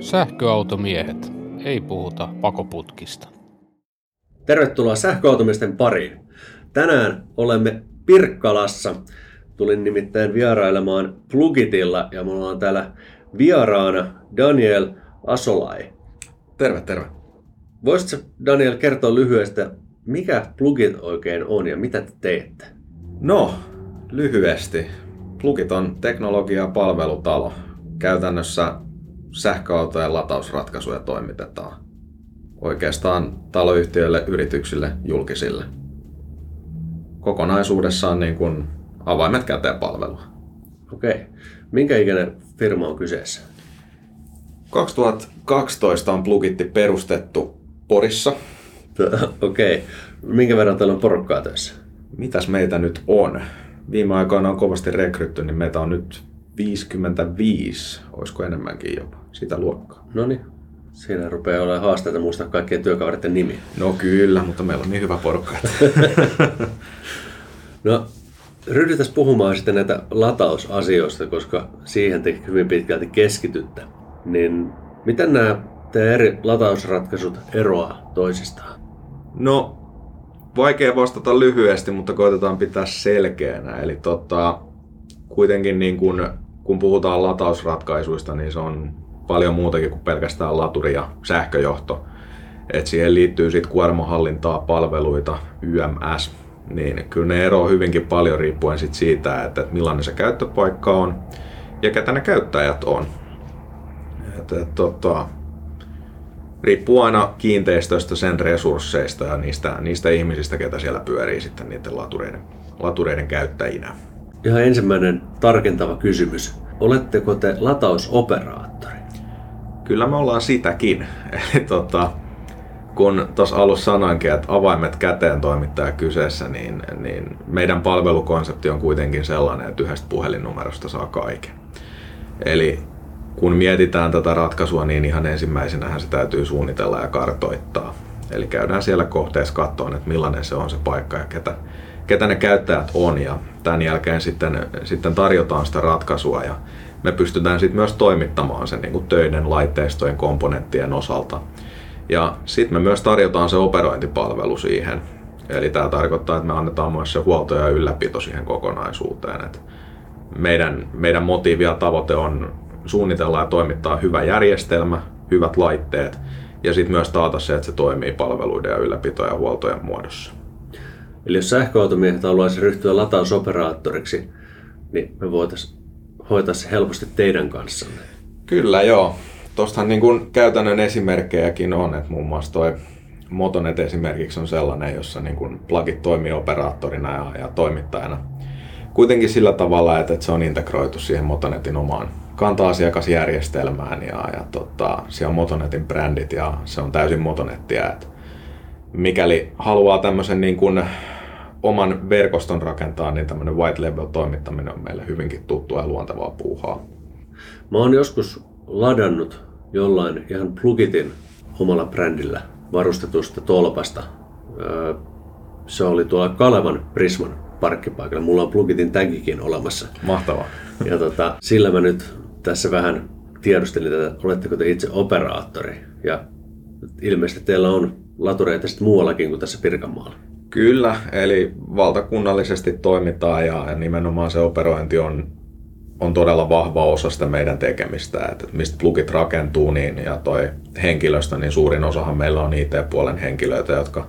Sähköautomiehet. Ei puhuta pakoputkista. Tervetuloa sähköautomisten pariin. Tänään olemme Pirkkalassa. Tulin nimittäin vierailemaan Plugitilla ja mulla on täällä vieraana Daniel Asolai. Terve, terve. Voisitko Daniel kertoa lyhyesti, mikä Plugit oikein on ja mitä te teette? No, lyhyesti. Plugit on teknologia- ja palvelutalo. Käytännössä sähköautojen latausratkaisuja toimitetaan. Oikeastaan taloyhtiöille, yrityksille, julkisille. Kokonaisuudessaan niin kuin avaimet käteen palvelua. Okei. Minkä ikäinen firma on kyseessä? 2012 on Plugitti perustettu Porissa. Okei. Minkä verran teillä on porukkaa töissä? Mitäs meitä nyt on? Viime aikoina on kovasti rekrytty, niin meitä on nyt 55, olisiko enemmänkin jopa, sitä luokkaa. No niin. Siinä rupeaa olemaan haasteita muistaa kaikkien työkavereiden nimiä. No kyllä, mutta meillä on niin hyvä porukka. että- No, ryhdytäs puhumaan sitten näitä latausasioista, koska siihen te hyvin pitkälti keskitytte. Niin miten nämä teidän eri latausratkaisut eroaa toisistaan? No, vaikea vastata lyhyesti, mutta koitetaan pitää selkeänä. Eli tota, kuitenkin niin kun, kun puhutaan latausratkaisuista, niin se on paljon muutakin kuin pelkästään laturi ja sähköjohto. Et siihen liittyy sitten kuormahallintaa, palveluita, YMS, niin kyllä ne eroaa hyvinkin paljon riippuen sit siitä, että, että millainen se käyttöpaikka on ja ketä ne käyttäjät on. Et, et, tota, riippuu aina kiinteistöstä, sen resursseista ja niistä, niistä ihmisistä, ketä siellä pyörii sitten niiden latureiden, latureiden käyttäjinä. Ihan ensimmäinen tarkentava kysymys. Oletteko te latausoperaattori? Kyllä me ollaan sitäkin. Eli tota, kun tuossa alussa sanoinkin, että avaimet käteen toimittaja kyseessä, niin, niin meidän palvelukonsepti on kuitenkin sellainen, että yhdestä puhelinnumerosta saa kaiken. Eli kun mietitään tätä ratkaisua, niin ihan ensimmäisenähän se täytyy suunnitella ja kartoittaa. Eli käydään siellä kohteessa katsoen, että millainen se on se paikka ja ketä, ketä ne käyttäjät on. Ja tämän jälkeen sitten, sitten tarjotaan sitä ratkaisua ja me pystytään sitten myös toimittamaan sen niin kuin töiden, laitteistojen, komponenttien osalta. Ja sitten me myös tarjotaan se operointipalvelu siihen. Eli tämä tarkoittaa, että me annetaan myös se huolto ja ylläpito siihen kokonaisuuteen. Et meidän, meidän motiivi ja tavoite on suunnitella ja toimittaa hyvä järjestelmä, hyvät laitteet ja sitten myös taata se, että se toimii palveluiden ja ylläpito- ja huoltojen muodossa. Eli jos sähköautomiehet haluaisi ryhtyä latausoperaattoriksi, niin me voitaisiin hoitaa se helposti teidän kanssanne. Kyllä joo. Tuostahan niin kuin käytännön esimerkkejäkin on, että muun muassa toi Motonet esimerkiksi on sellainen, jossa niin kuin plugit toimii operaattorina ja, ja toimittajana. Kuitenkin sillä tavalla, että, että se on integroitu siihen Motonetin omaan kanta-asiakasjärjestelmään ja, ja tota, siellä on Motonetin brändit ja se on täysin Motonettia. Et mikäli haluaa tämmöisen niin kuin oman verkoston rakentaa, niin tämmöinen white level toimittaminen on meille hyvinkin tuttua ja luontevaa puuhaa. Mä oon joskus ladannut jollain ihan Plugitin omalla brändillä varustetusta tolpasta. Öö, Se oli tuolla Kalevan Prisman parkkipaikalla. Mulla on Plugitin tagikin olemassa. Mahtavaa. Ja tota, sillä mä nyt tässä vähän tiedustelin tätä, oletteko te itse operaattori. Ja ilmeisesti teillä on latureita sitten muuallakin kuin tässä Pirkanmaalla. Kyllä, eli valtakunnallisesti toimitaan ja nimenomaan se operointi on, on todella vahva osa sitä meidän tekemistä. Että mistä plugit rakentuu niin, ja toi henkilöstö, niin suurin osahan meillä on IT-puolen henkilöitä, jotka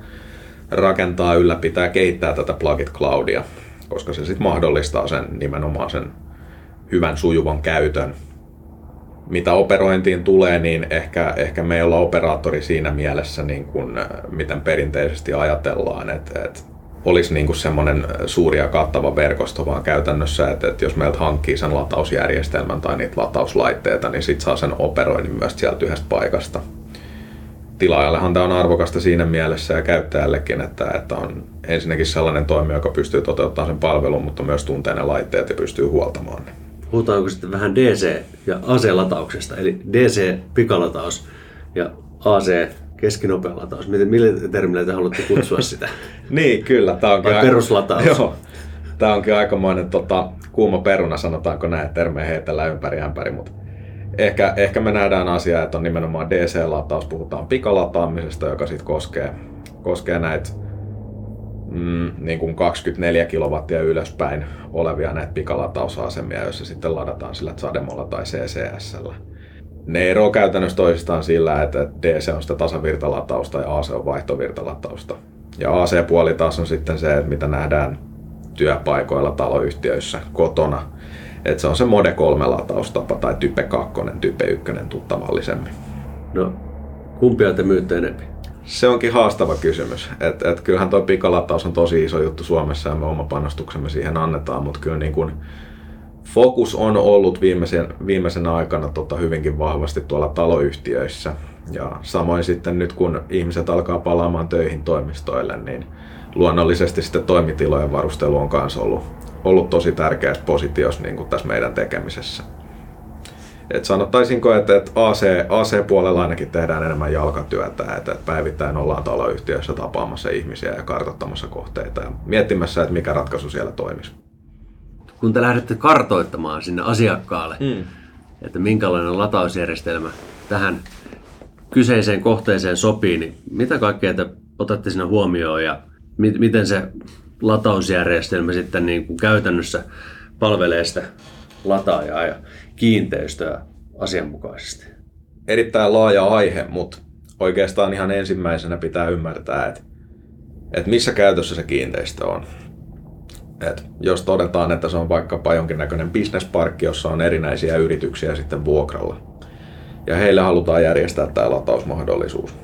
rakentaa, ylläpitää kehittää tätä plugit cloudia, koska se sitten mahdollistaa sen nimenomaan sen hyvän sujuvan käytön. Mitä operointiin tulee, niin ehkä, ehkä me ei olla operaattori siinä mielessä, niin kuin, äh, miten perinteisesti ajatellaan, että, että olisi niin kuin semmoinen suuri ja kattava verkosto, vaan käytännössä, että, että jos meiltä hankkii sen latausjärjestelmän tai niitä latauslaitteita, niin sitten saa sen operoinnin myös sieltä yhdestä paikasta. Tilaajallehan tämä on arvokasta siinä mielessä ja käyttäjällekin, että, että on ensinnäkin sellainen toimija, joka pystyy toteuttamaan sen palvelun, mutta myös tuntee ne laitteet ja pystyy huoltamaan ne. Puhutaanko sitten vähän DC- ja AC-latauksesta, eli DC-pikalataus ja AC keskinopea lataus. Miten, millä termillä te haluatte kutsua sitä? Niin, kyllä. Tämä onkin Vai peruslataus? Joo. Tämä onkin aikamoinen tota, kuuma peruna, sanotaanko näin, termejä heitellään ympäri ämpäri, mutta ehkä, ehkä me nähdään asiaa, että on nimenomaan DC-lataus, puhutaan pikalataamisesta, joka sitten koskee, koskee näitä mm, niin kuin 24 kilowattia ylöspäin olevia näitä pikalatausasemia, joissa sitten ladataan sillä Zademolla tai CCSllä. Ne eroavat käytännössä toisistaan sillä, että DC on sitä tasavirtalatausta ja AC on vaihtovirtalatausta. Ja AC-puoli taas on sitten se, että mitä nähdään työpaikoilla, taloyhtiöissä, kotona. Että se on se Mode 3 lataustapa tai Type 2, Type 1 tuttavallisemmin. No, kumpia te myytte enemmän? Se onkin haastava kysymys. Et, et kyllähän tuo pikalataus on tosi iso juttu Suomessa ja me oma panostuksemme siihen annetaan, mutta kyllä niin kun fokus on ollut viimeisen, viimeisen aikana tota hyvinkin vahvasti tuolla taloyhtiöissä. Ja samoin sitten nyt kun ihmiset alkaa palaamaan töihin toimistoille, niin luonnollisesti sitten toimitilojen varustelu on myös ollut, ollut tosi tärkeässä positiossa niin tässä meidän tekemisessä. Et sanottaisinko, että, että AC, AC-puolella ainakin tehdään enemmän jalkatyötä, että, että päivittäin ollaan taloyhtiössä tapaamassa ihmisiä ja kartoittamassa kohteita ja miettimässä, että mikä ratkaisu siellä toimisi. Kun te lähdette kartoittamaan sinne asiakkaalle, mm. että minkälainen latausjärjestelmä tähän kyseiseen kohteeseen sopii, niin mitä kaikkea te otatte sinne huomioon ja mi- miten se latausjärjestelmä sitten niin kuin käytännössä palvelee sitä lataajaa ja kiinteistöä asianmukaisesti? Erittäin laaja aihe, mutta oikeastaan ihan ensimmäisenä pitää ymmärtää, että, että missä käytössä se kiinteistö on. Et jos todetaan, että se on vaikkapa jonkinnäköinen bisnesparkki, jossa on erinäisiä yrityksiä sitten vuokralla, ja heille halutaan järjestää tämä latausmahdollisuus,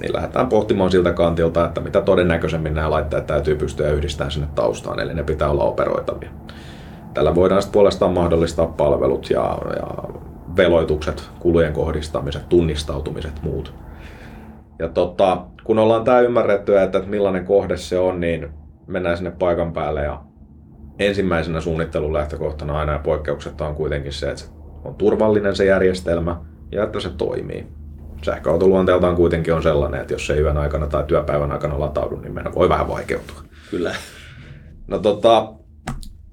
niin lähdetään pohtimaan siltä kantilta, että mitä todennäköisemmin nämä laitteet täytyy pystyä yhdistämään sinne taustaan, eli ne pitää olla operoitavia. Tällä voidaan sitten puolestaan mahdollistaa palvelut ja, ja veloitukset, kulujen kohdistamiset, tunnistautumiset, muut. Ja tota, kun ollaan tämä ymmärretty, että, että millainen kohde se on, niin mennään sinne paikan päälle ja ensimmäisenä suunnittelun lähtökohtana aina ja poikkeuksetta on kuitenkin se, että se on turvallinen se järjestelmä ja että se toimii. Sähköauto luonteeltaan kuitenkin on sellainen, että jos se ei yön aikana tai työpäivän aikana lataudu, niin meidän voi vähän vaikeutua. Kyllä. No tota,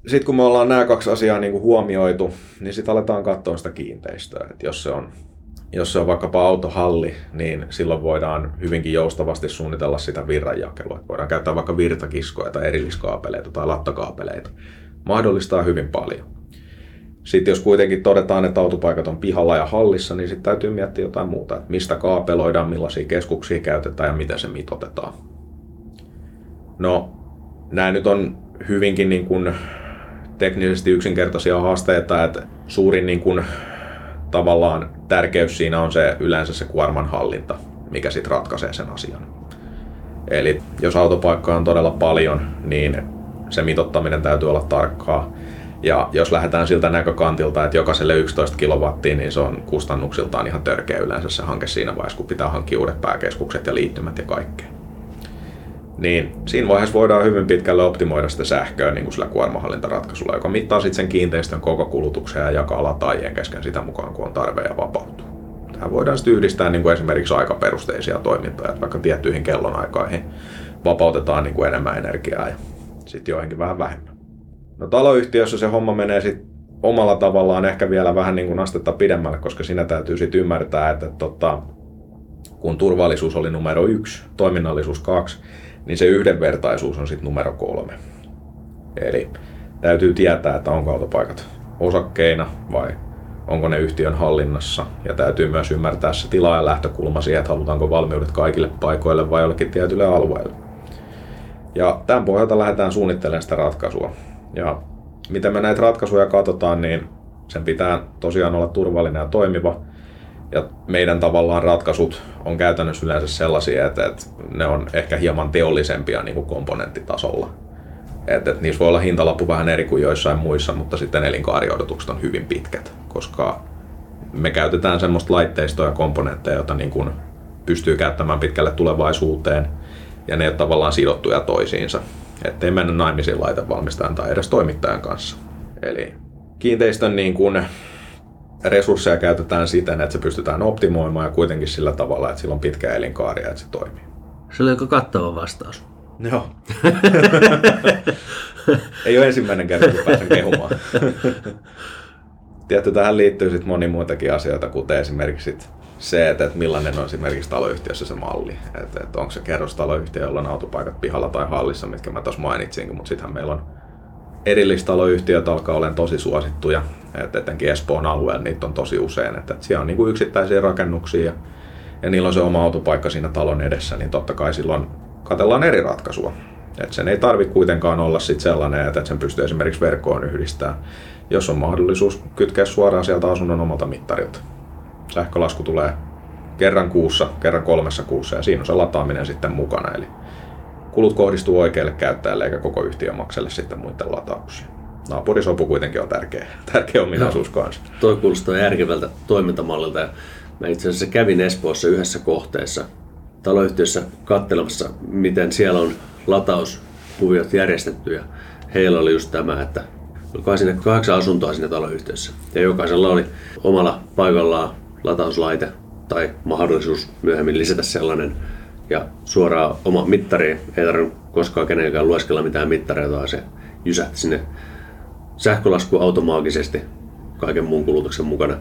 sitten kun me ollaan nämä kaksi asiaa niin kuin huomioitu, niin sitten aletaan katsoa sitä kiinteistöä. Et jos, se on, jos se on vaikkapa autohalli, niin silloin voidaan hyvinkin joustavasti suunnitella sitä virranjakelua. Voidaan käyttää vaikka virtakiskoja tai erilliskaapeleita tai lattakaapeleita. Mahdollistaa hyvin paljon. Sitten jos kuitenkin todetaan, että autopaikat on pihalla ja hallissa, niin sitten täytyy miettiä jotain muuta, että mistä kaapeloidaan, millaisia keskuksia käytetään ja miten se mitotetaan. No, nämä nyt on hyvinkin niin kuin teknisesti yksinkertaisia haasteita, että suurin niin kuin, tavallaan tärkeys siinä on se yleensä se kuorman hallinta, mikä sitten ratkaisee sen asian. Eli jos autopaikkaa on todella paljon, niin se mitottaminen täytyy olla tarkkaa. Ja jos lähdetään siltä näkökantilta, että jokaiselle 11 kilowattia, niin se on kustannuksiltaan ihan törkeä yleensä se hanke siinä vaiheessa, kun pitää hankkia uudet pääkeskukset ja liittymät ja kaikkea niin siinä vaiheessa voidaan hyvin pitkälle optimoida sitä sähköä niin kuin sillä kuormahallintaratkaisulla, joka mittaa sitten sen kiinteistön koko kulutuksen ja jakaa lataajien kesken sitä mukaan, kun on tarve ja vapautuu. Tähän voidaan sitten yhdistää niin kuin esimerkiksi aikaperusteisia toimintoja, että vaikka tiettyihin kellonaikoihin vapautetaan niin kuin enemmän energiaa ja sitten joihinkin vähän vähemmän. No taloyhtiössä se homma menee sitten omalla tavallaan ehkä vielä vähän niin kuin astetta pidemmälle, koska siinä täytyy sitten ymmärtää, että tota, kun turvallisuus oli numero yksi, toiminnallisuus kaksi, niin se yhdenvertaisuus on sitten numero kolme. Eli täytyy tietää, että onko autopaikat osakkeina vai onko ne yhtiön hallinnassa. Ja täytyy myös ymmärtää se tilaajan lähtökulma siihen, että halutaanko valmiudet kaikille paikoille vai jollekin tietylle alueelle. Ja tämän pohjalta lähdetään suunnittelemaan sitä ratkaisua. Ja miten me näitä ratkaisuja katsotaan, niin sen pitää tosiaan olla turvallinen ja toimiva. Ja meidän tavallaan ratkaisut on käytännössä yleensä sellaisia, että, että ne on ehkä hieman teollisempia niin kuin komponenttitasolla. Että, että niissä voi olla hintalappu vähän eri kuin joissain muissa, mutta sitten elinkaariodotukset on hyvin pitkät, koska me käytetään semmoista laitteistoa ja komponentteja, joita niin kuin pystyy käyttämään pitkälle tulevaisuuteen, ja ne on tavallaan sidottuja toisiinsa. Että ei mennä naimisiin laitevalmistajan tai edes toimittajan kanssa. Eli kiinteistön niin kuin resursseja käytetään siten, että se pystytään optimoimaan ja kuitenkin sillä tavalla, että sillä on pitkä elinkaari ja että se toimii. Se oli aika kattava vastaus. Joo. Ei ole ensimmäinen kerta, kun pääsen kehumaan. tietty tähän liittyy sitten moni muitakin asioita, kuten esimerkiksi sit se, että, että millainen on esimerkiksi taloyhtiössä se malli. Että, että onko se kerrostaloyhtiö, jolla on autopaikat pihalla tai hallissa, mitkä mä tuossa mainitsinkin, mutta sittenhän meillä on erillistaloyhtiöt alkaa olla tosi suosittuja, että etenkin Espoon alueella niitä on tosi usein, että, että siellä on niin kuin yksittäisiä rakennuksia ja, ja niillä on se oma autopaikka siinä talon edessä, niin totta kai silloin katellaan eri ratkaisua. Että sen ei tarvitse kuitenkaan olla sit sellainen, että sen pystyy esimerkiksi verkkoon yhdistämään, jos on mahdollisuus kytkeä suoraan sieltä asunnon omalta mittarilta. Sähkölasku tulee kerran kuussa, kerran kolmessa kuussa ja siinä on se lataaminen sitten mukana. Eli kulut kohdistuu oikealle käyttäjälle eikä koko yhtiö makselle sitten muiden latauksia. Naapurisopu kuitenkin on tärkeä, tärkeä ominaisuus no, kanssa. Toi kuulostaa järkevältä toimintamallilta. Mä itse asiassa kävin Espoossa yhdessä kohteessa taloyhtiössä katselemassa, miten siellä on latauskuviot järjestetty. Ja heillä oli just tämä, että oli sinne kahdeksan asuntoa siinä taloyhtiössä. Ja jokaisella oli omalla paikallaan latauslaite tai mahdollisuus myöhemmin lisätä sellainen ja suoraan oma mittari. Ei tarvitse koskaan kenenkään lueskella mitään mittareita, vaan se jysähti sinne sähkölasku automaagisesti kaiken muun kulutuksen mukana.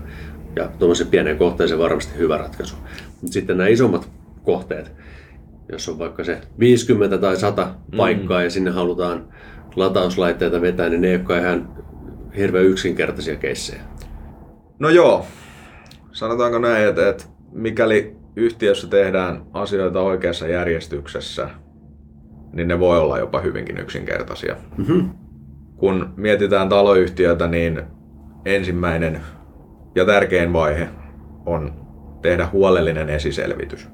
Ja tuommoisen pieneen kohteeseen varmasti hyvä ratkaisu. Mutta sitten nämä isommat kohteet, jos on vaikka se 50 tai 100 paikkaa mm. ja sinne halutaan latauslaitteita vetää, niin ne ei ole ihan hirveän yksinkertaisia keissejä. No joo, sanotaanko näin, että, että mikäli yhtiössä tehdään asioita oikeassa järjestyksessä, niin ne voi olla jopa hyvinkin yksinkertaisia. Mm-hmm. Kun mietitään taloyhtiötä, niin ensimmäinen ja tärkein vaihe on tehdä huolellinen esiselvitys.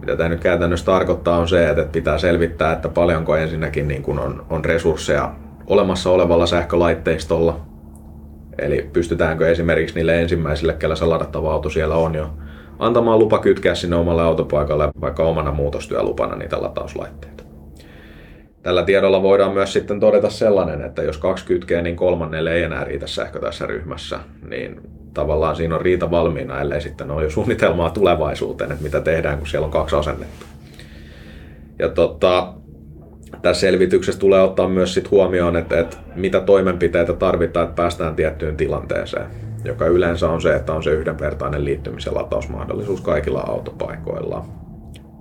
Mitä tämä nyt käytännössä tarkoittaa on se, että pitää selvittää, että paljonko ensinnäkin niin kun on, on resursseja olemassa olevalla sähkölaitteistolla. Eli pystytäänkö esimerkiksi niille ensimmäisille, kellä se ladattava auto siellä on jo, antamaan lupa kytkeä sinne omalle autopaikalle vaikka omana muutostyölupana niitä latauslaitteita. Tällä tiedolla voidaan myös sitten todeta sellainen, että jos kaksi kytkee, niin kolmannelle ei enää riitä sähkö tässä ryhmässä, niin tavallaan siinä on riita valmiina, ellei sitten ole jo suunnitelmaa tulevaisuuteen, että mitä tehdään, kun siellä on kaksi asennetta. Ja tota, tässä selvityksessä tulee ottaa myös sit huomioon, että, että mitä toimenpiteitä tarvitaan, että päästään tiettyyn tilanteeseen joka yleensä on se, että on se yhdenvertainen liittymis- ja latausmahdollisuus kaikilla autopaikoilla.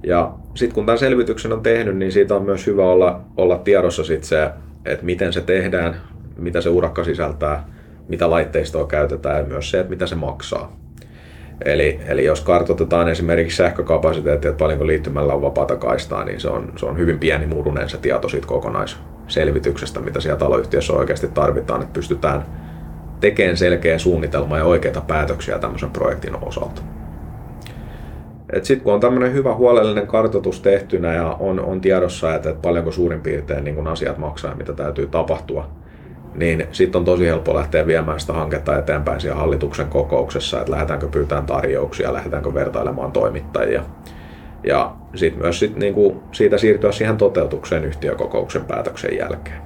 Ja sitten kun tämän selvityksen on tehnyt, niin siitä on myös hyvä olla, olla tiedossa sit se, että miten se tehdään, mitä se urakka sisältää, mitä laitteistoa käytetään ja myös se, että mitä se maksaa. Eli, eli jos kartoitetaan esimerkiksi sähkökapasiteettia, että paljonko liittymällä on vapaata kaistaa, niin se on, se on hyvin pieni murunen se tieto siitä kokonaisselvityksestä, mitä siellä taloyhtiössä oikeasti tarvitaan, että pystytään tekemään selkeä suunnitelma ja oikeita päätöksiä tämmöisen projektin osalta. Sitten kun on tämmöinen hyvä huolellinen kartoitus tehtynä ja on, on tiedossa, että, että paljonko suurin piirtein niin kun asiat maksaa ja mitä täytyy tapahtua, niin sitten on tosi helppo lähteä viemään sitä hanketta eteenpäin siellä hallituksen kokouksessa, että lähdetäänkö pyytämään tarjouksia, lähdetäänkö vertailemaan toimittajia. Ja sitten myös sit, niin kuin siitä siirtyä siihen toteutukseen yhtiökokouksen päätöksen jälkeen.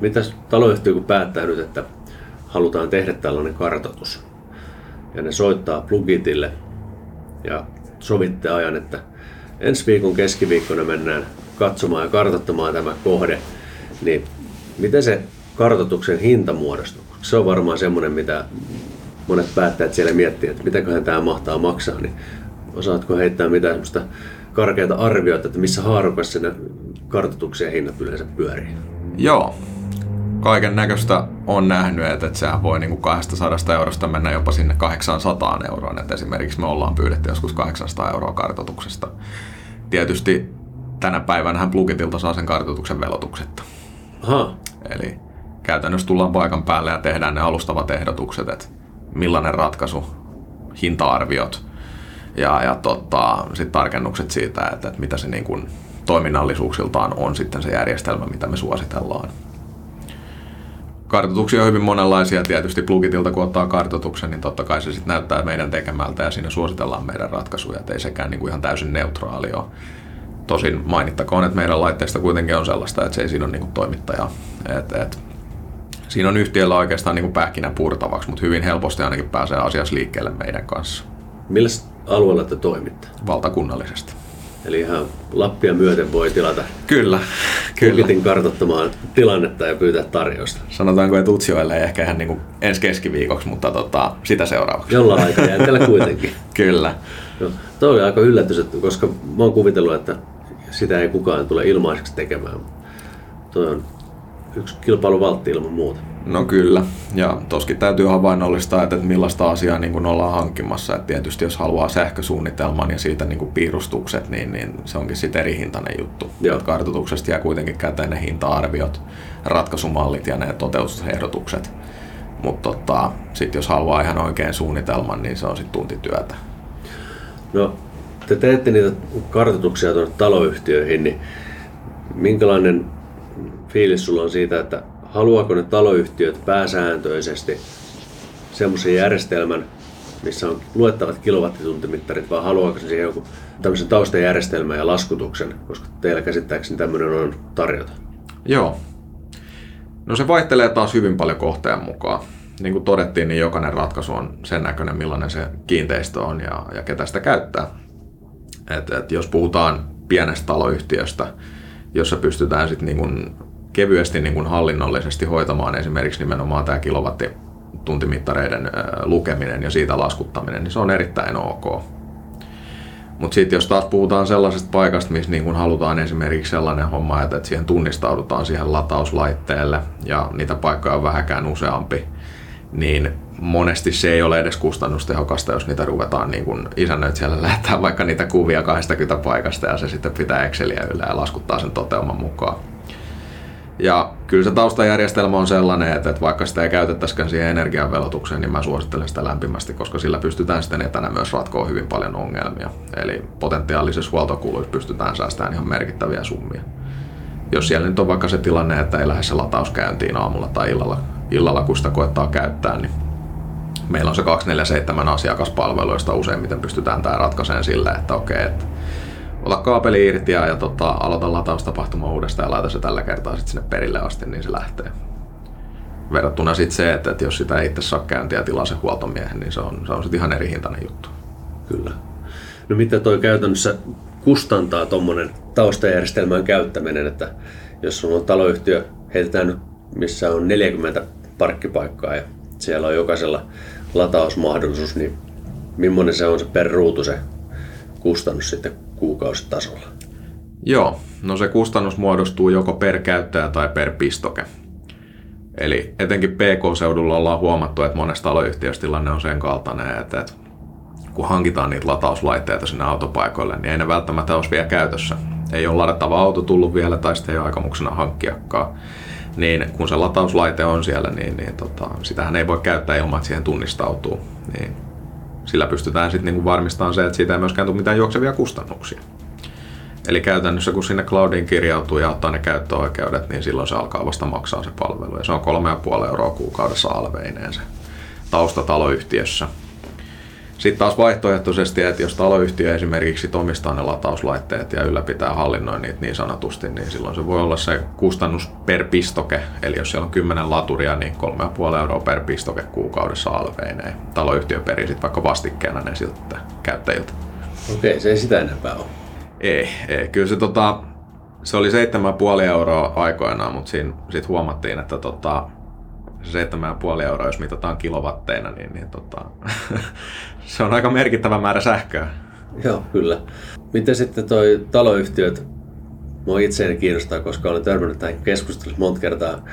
Mitäs taloyhtiö kun päättää nyt, että halutaan tehdä tällainen kartoitus, ja ne soittaa plugitille ja sovitte ajan, että ensi viikon keskiviikkona mennään katsomaan ja kartoittamaan tämä kohde, niin miten se kartoituksen hinta muodostuu? Se on varmaan semmoinen, mitä monet päättäjät siellä miettii, että mitäköhän tämä mahtaa maksaa, niin osaatko heittää mitään semmoista karkeata arvioita, että missä haarukassa ne kartoituksen hinnat yleensä pyörii? Joo, kaiken näköistä on nähnyt, että, että sehän voi niin kuin 200 eurosta mennä jopa sinne 800 euroon. Että esimerkiksi me ollaan pyydetty joskus 800 euroa kartoituksesta. Tietysti tänä päivänä Plugitilta saa sen kartoituksen velotuksetta. Aha. Eli käytännössä tullaan paikan päälle ja tehdään ne alustavat ehdotukset, että millainen ratkaisu, hinta-arviot ja, ja tota, sitten tarkennukset siitä, että, että mitä se niin kuin toiminnallisuuksiltaan on sitten se järjestelmä, mitä me suositellaan kartoituksia on hyvin monenlaisia. Tietysti plugitilta kun ottaa kartoituksen, niin totta kai se sitten näyttää meidän tekemältä ja siinä suositellaan meidän ratkaisuja, että ei sekään niin kuin ihan täysin neutraali ole. Tosin mainittakoon, että meidän laitteista kuitenkin on sellaista, että se ei siinä ole niin kuin toimittaja. Et, et, siinä on yhtiöllä oikeastaan niin kuin pähkinä purtavaksi, mutta hyvin helposti ainakin pääsee asiassa liikkeelle meidän kanssa. Millä alueella te toimitte? Valtakunnallisesti. Eli ihan Lappia myöten voi tilata Kyllä, kyllä. Pukitin kartoittamaan tilannetta ja pyytää tarjousta. Sanotaanko, että Utsjoelle ei ehkä ihan niin kuin ensi keskiviikoksi, mutta tota, sitä seuraavaksi. Jollain aikajänteellä kuitenkin. kyllä. Joo. Tuo oli aika yllätys, että koska mä oon kuvitellut, että sitä ei kukaan tule ilmaiseksi tekemään. Tuo on yksi kilpailuvaltti ilman muuta. No kyllä, ja toskin täytyy havainnollistaa, että millaista asiaa niin kuin ollaan hankkimassa. Et tietysti jos haluaa sähkösuunnitelman ja siitä niin kuin piirustukset, niin, niin se onkin sitten eri hintainen juttu. Joo. Et kartoituksesta jää kuitenkin käteen ne hinta-arviot, ratkaisumallit ja ne toteutusehdotukset. Mutta tota, sitten jos haluaa ihan oikein suunnitelman, niin se on sitten tuntityötä. No, te teette niitä kartoituksia tuonne taloyhtiöihin, niin minkälainen fiilis sulla on siitä, että haluaako ne taloyhtiöt pääsääntöisesti semmoisen järjestelmän, missä on luettavat kilowattituntimittarit, vai haluaako ne siihen joku tämmöisen taustajärjestelmän ja laskutuksen, koska teillä käsittääkseni tämmöinen on tarjota. Joo. No se vaihtelee taas hyvin paljon kohteen mukaan. Niin kuin todettiin, niin jokainen ratkaisu on sen näköinen, millainen se kiinteistö on ja, ja ketä sitä käyttää. Et, et jos puhutaan pienestä taloyhtiöstä, jossa pystytään sitten niin kevyesti niin kuin hallinnollisesti hoitamaan esimerkiksi nimenomaan tämä kilowattituntimittareiden lukeminen ja siitä laskuttaminen, niin se on erittäin ok. Mutta sitten jos taas puhutaan sellaisesta paikasta, missä niin kun halutaan esimerkiksi sellainen homma, että, siihen tunnistaudutaan siihen latauslaitteelle ja niitä paikkoja on vähäkään useampi, niin monesti se ei ole edes kustannustehokasta, jos niitä ruvetaan niin kun isännöitsijälle lähettää vaikka niitä kuvia 20 paikasta ja se sitten pitää Exceliä yllä ja laskuttaa sen toteuman mukaan. Ja kyllä se taustajärjestelmä on sellainen, että, että vaikka sitä ei käytettäisikään siihen energianvelotukseen, niin mä suosittelen sitä lämpimästi, koska sillä pystytään sitten etänä myös ratkoa hyvin paljon ongelmia. Eli potentiaalisissa huoltokuluissa pystytään säästämään ihan merkittäviä summia. Jos siellä nyt on vaikka se tilanne, että ei lähde se lataus käyntiin aamulla tai illalla, illalla kun sitä koettaa käyttää, niin meillä on se 247 asiakaspalvelu, josta useimmiten pystytään tämä ratkaisemaan sillä, että okei, että ota kaapeli irti ja, ja tota, aloita lataustapahtuma uudestaan ja laita se tällä kertaa sitten sinne perille asti, niin se lähtee. Verrattuna sitten se, että, että jos sitä ei itse saa käyntiä ja tilaa se huoltomiehen, niin se on, se on sitten ihan eri hintainen juttu. Kyllä. No mitä toi käytännössä kustantaa tuommoinen taustajärjestelmän käyttäminen, että jos on taloyhtiö, heitetään nyt missä on 40 parkkipaikkaa ja siellä on jokaisella latausmahdollisuus, niin millainen se on se per ruutu se kustannus sitten kuukausitasolla? Joo, no se kustannus muodostuu joko per käyttäjä tai per pistoke. Eli etenkin PK-seudulla ollaan huomattu, että monessa taloyhtiössä tilanne on sen kaltainen, että, että kun hankitaan niitä latauslaitteita sinne autopaikoille, niin ei ne välttämättä olisi vielä käytössä. Ei ole ladattava auto tullut vielä tai sitten ei ole aikomuksena hankkiakaan. Niin kun se latauslaite on siellä, niin, niin tota, sitähän ei voi käyttää ilman, että siihen tunnistautuu. Niin sillä pystytään sitten niinku varmistamaan se, että siitä ei myöskään tule mitään juoksevia kustannuksia. Eli käytännössä kun sinne cloudiin kirjautuu ja ottaa ne käyttöoikeudet, niin silloin se alkaa vasta maksaa se palvelu. Ja se on 3,5 euroa kuukaudessa alveineen se taustataloyhtiössä. Sitten taas vaihtoehtoisesti, että jos taloyhtiö esimerkiksi omistaa ne latauslaitteet ja ylläpitää hallinnoi niitä niin sanotusti, niin silloin se voi olla se kustannus per pistoke. Eli jos siellä on 10 laturia, niin 3,5 euroa per pistoke kuukaudessa alveineen. Taloyhtiö perii sitten vaikka vastikkeena ne siltä käyttäjiltä. Okei, se ei sitä enempää ole. Ei, ei. Kyllä se, tota, se oli 7,5 euroa aikoinaan, mutta siinä sit huomattiin, että tota, 7,5 euroa, jos mitataan kilowatteina, niin, niin tota, se on aika merkittävä määrä sähköä. Joo, kyllä. Miten sitten toi taloyhtiöt, mua itseäni kiinnostaa, koska olen törmännyt tähän keskustelussa monta kertaa,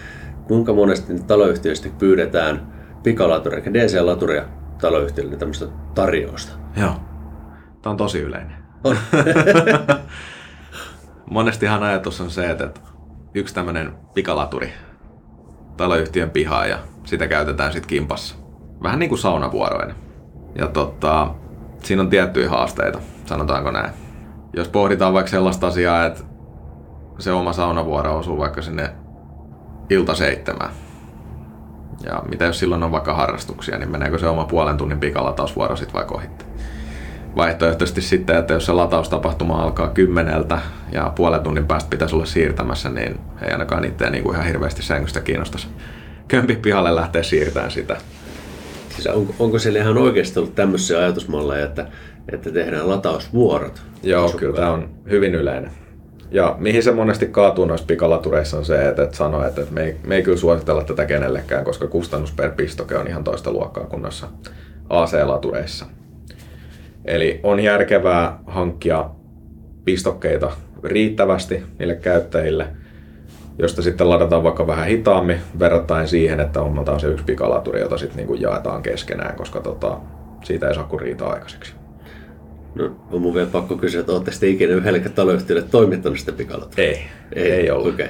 kuinka monesti taloyhtiöistä pyydetään pikalaturia, eli DC-laturia taloyhtiöille niin tämmöistä tarjousta. Joo. Tämä on tosi yleinen. On. Monestihan ajatus on se, että yksi tämmöinen pikalaturi taloyhtiön pihaa ja sitä käytetään sitten kimpassa. Vähän niin kuin saunavuoroina. Ja tota, siinä on tiettyjä haasteita, sanotaanko näin. Jos pohditaan vaikka sellaista asiaa, että se oma saunavuoro osuu vaikka sinne ilta seitsemään. Ja mitä jos silloin on vaikka harrastuksia, niin meneekö se oma puolen tunnin pikalatausvuoro sitten vaikka ohitte? Vaihtoehtoisesti sitten, että jos se lataustapahtuma alkaa kymmeneltä ja puolen tunnin päästä pitäisi olla siirtämässä, niin ei ainakaan itseä niin kuin ihan hirveästi sängystä kiinnostaisi kömpi pihalle lähteä siirtämään sitä. Siis on, onko siellä ihan oikeasti ollut tämmöisiä ajatusmalleja, että, että tehdään latausvuorot? Joo, asukkaan? kyllä tämä on hyvin yleinen. Ja mihin se monesti kaatuu noissa pikalatureissa on se, että, että sanoo, että me ei, me ei kyllä suositella tätä kenellekään, koska kustannus per pistoke on ihan toista luokkaa kuin noissa AC-latureissa. Eli on järkevää hankkia pistokkeita riittävästi niille käyttäjille, josta sitten ladataan vaikka vähän hitaammin verrattain siihen, että hommataan se yksi pikalaturi, jota sitten niin jaetaan keskenään, koska tota, siitä ei saa kuin riita aikaiseksi. No, on mun vielä pakko kysyä, että olette sitten ikinä yhdellekään taloyhtiölle toimittanut sitä pikalaturia? Ei, ei, ei ollut. Okay.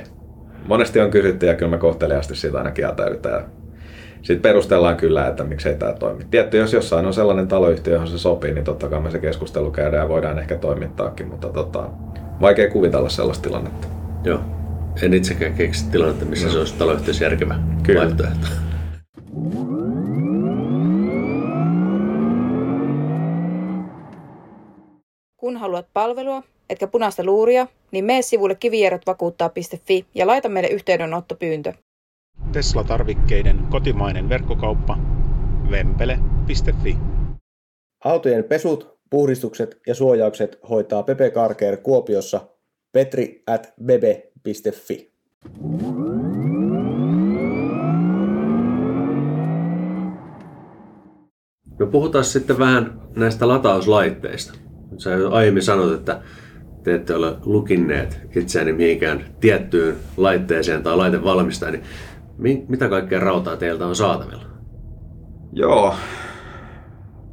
Monesti on kysytty ja kyllä me kohteliaasti siitä aina kieltäydytään. Sitten perustellaan kyllä, että miksei tämä toimi. Tietty, jos jossain on sellainen taloyhtiö, johon se sopii, niin totta kai me se keskustelu käydään ja voidaan ehkä toimittaakin, mutta tota, vaikea kuvitella sellaista tilannetta. Joo. En itsekään keksi tilannetta, missä no. se olisi taloyhtiössä järkevä Kyllä. vaihtoehto. Kun haluat palvelua, etkä punaista luuria, niin mene sivulle kivijärjetvakuuttaa.fi ja laita meille yhteydenottopyyntö. Tesla-tarvikkeiden kotimainen verkkokauppa vempele.fi. Autojen pesut, puhdistukset ja suojaukset hoitaa Pepe Karker Kuopiossa petri at bebe.fi. No puhutaan sitten vähän näistä latauslaitteista. Sä aiemmin sanoit, että te ette ole lukinneet itseäni mihinkään tiettyyn laitteeseen tai laitevalmistajan, niin mitä kaikkea rautaa teiltä on saatavilla? Joo,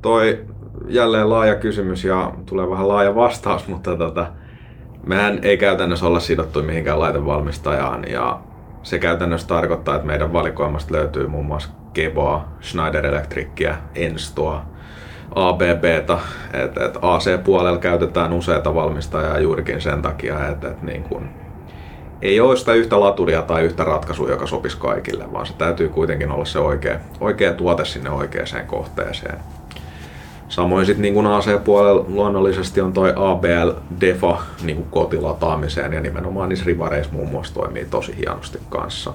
toi jälleen laaja kysymys ja tulee vähän laaja vastaus, mutta tota, mehän ei käytännössä olla sidottu mihinkään laitevalmistajaan ja se käytännössä tarkoittaa, että meidän valikoimasta löytyy muun muassa Keboa, Schneider Electricia, Enstoa, ABBtä, että et AC-puolella käytetään useita valmistajaa juurikin sen takia, että et niin kun, ei ole sitä yhtä laturia tai yhtä ratkaisua, joka sopisi kaikille, vaan se täytyy kuitenkin olla se oikea, oikea tuote sinne oikeaan kohteeseen. Samoin sitten niin AC-puolella luonnollisesti on toi ABL Defa niin kuin kotilataamiseen ja nimenomaan niissä rivareissa muun muassa toimii tosi hienosti kanssa.